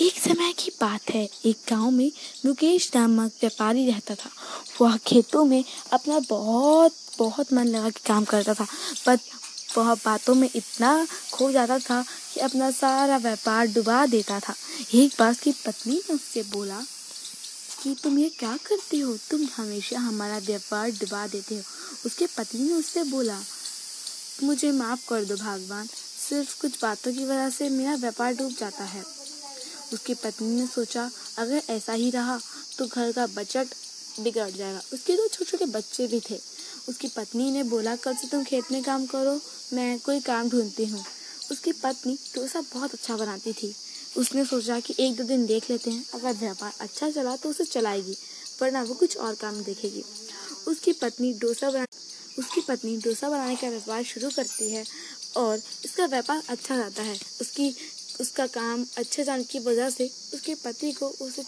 एक समय की बात है, एक गाँव में मुकेश नामक व्यापारी रहता था। वह खेतों में अपना बहुत बहुत मन लगा के काम करता था, पर वह बातों में इतना खो जाता था कि अपना सारा व्यापार डुबा देता था। एक बार उसकी पत्नी ने उससे बोला, कि तुम ये क्या करती हो? तुम हमेशा हमारा व्यापार डुबा देते हो। उसके पति ने उससे बोला, मुझे माफ़ कर दो भगवान, सिर्फ़ कुछ बातों की वजह से मेरा व्यापार डूब जाता है। उसकी पत्नी ने सोचा, अगर ऐसा ही रहा तो घर का बजट बिगड़ जाएगा। उसके दो छोटे छोटे बच्चे भी थे। उसकी पत्नी ने बोला, कल से तुम खेत में काम करो, मैं कोई काम ढूंढती हूँ। उसकी पत्नी डोसा बहुत अच्छा बनाती थी। उसने सोचा कि एक दो दिन देख लेते हैं। अगर व्यापार अच्छा चला तो उसे चलाएगी, वरना वो कुछ और काम देखेगी। उसकी पत्नी डोसा बना, उसकी पत्नी डोसा बनाने का व्यापार शुरू करती है और इसका व्यापार अच्छा जाता है। उसकी उसका काम अच्छे जाने की वजह से उसके पति को उसे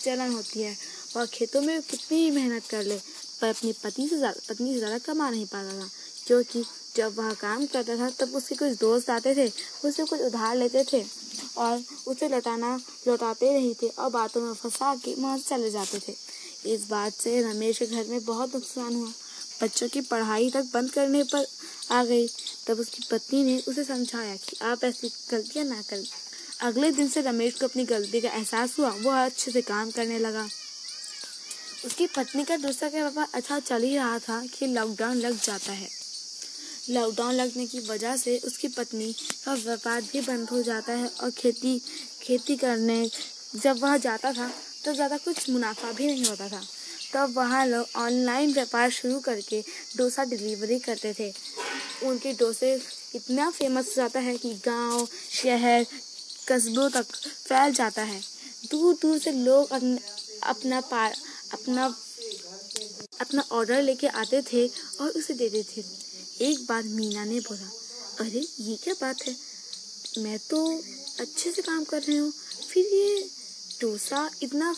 चलन होती है वह खेतों में कितनी ही मेहनत कर ले, पर अपनी पति से ज़्यादा, पत्नी से ज़्यादा कमा नहीं पाता था। क्योंकि जब वह काम करता था, तब उसके कुछ दोस्त आते थे उससे कुछ उधार लेते थे और उसे लौटाना, लौटाते नहीं थे और बातों में फंसा के वहाँ चले जाते थे। इस बात से रमेश के घर में बहुत नुकसान हुआ। बच्चों की पढ़ाई तक बंद करने पर आ गई। तब उसकी पत्नी ने उसे समझाया कि आप ऐसी गलतियाँ ना करें। अगले दिन से रमेश को अपनी गलती का एहसास हुआ। वो अच्छे से काम करने लगा। उसकी पत्नी का दूसरा का व्यापार अच्छा चल ही रहा था कि लॉकडाउन लग जाता है। लॉकडाउन लगने की वजह से उसकी पत्नी का व्यापार भी बंद हो जाता है और खेती खेती करने जब वह जाता था तो ज़्यादा कुछ मुनाफा भी नहीं होता था। तब वहाँ लोग ऑनलाइन व्यापार शुरू करके डोसा डिलीवरी करते थे। उनके डोसे इतना फ़ेमस हो जाता है कि गाँव, शहर कस्बों तक फैल जाता है। दूर दूर से लोग अपना पार अपना अपना ऑर्डर लेके आते थे और उसे देते थे। एक बार मीना ने बोला अरे ये क्या बात है? मैं तो अच्छे से काम कर रही हूँ। फिर ये डोसा इतना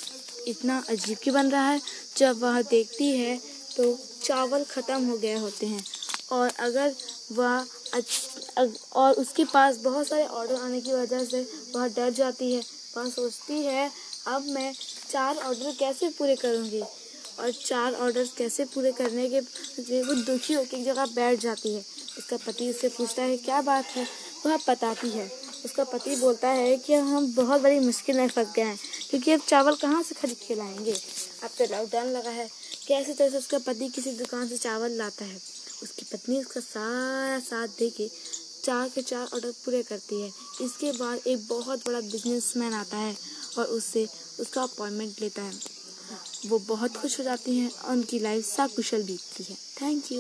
इतना अजीब क्यों बन रहा है? जब वह देखती है तो चावल ख़त्म हो गए होते हैं। और अगर वह और उसके पास बहुत सारे ऑर्डर आने की वजह से वह डर जाती है। वह सोचती है, अब मैं चार ऑर्डर कैसे पूरे करूँगी? और चार ऑर्डर कैसे पूरे करने के वो दुखी होकर एक जगह बैठ जाती है। उसका पति उससे पूछता है, क्या बात है? वह बताती है। उसका पति बोलता है कि हम बहुत बड़ी मुश्किल में फंस गए हैं, क्योंकि अब चावल कहाँ से खरीद के लाएँगे? अब तो लॉकडाउन लगा है। कैसे तरह से उसका पति किसी दुकान से चावल लाता है? उसकी पत्नी उसका सारा साथ दे के चार के चार ऑर्डर पूरे करती है। इसके बाद एक बहुत बड़ा बिजनेसमैन आता है और उससे उसका अपॉइंटमेंट लेता है। वो बहुत खुश हो जाती हैं और उनकी लाइफ सकुशल बीतती है। Thank you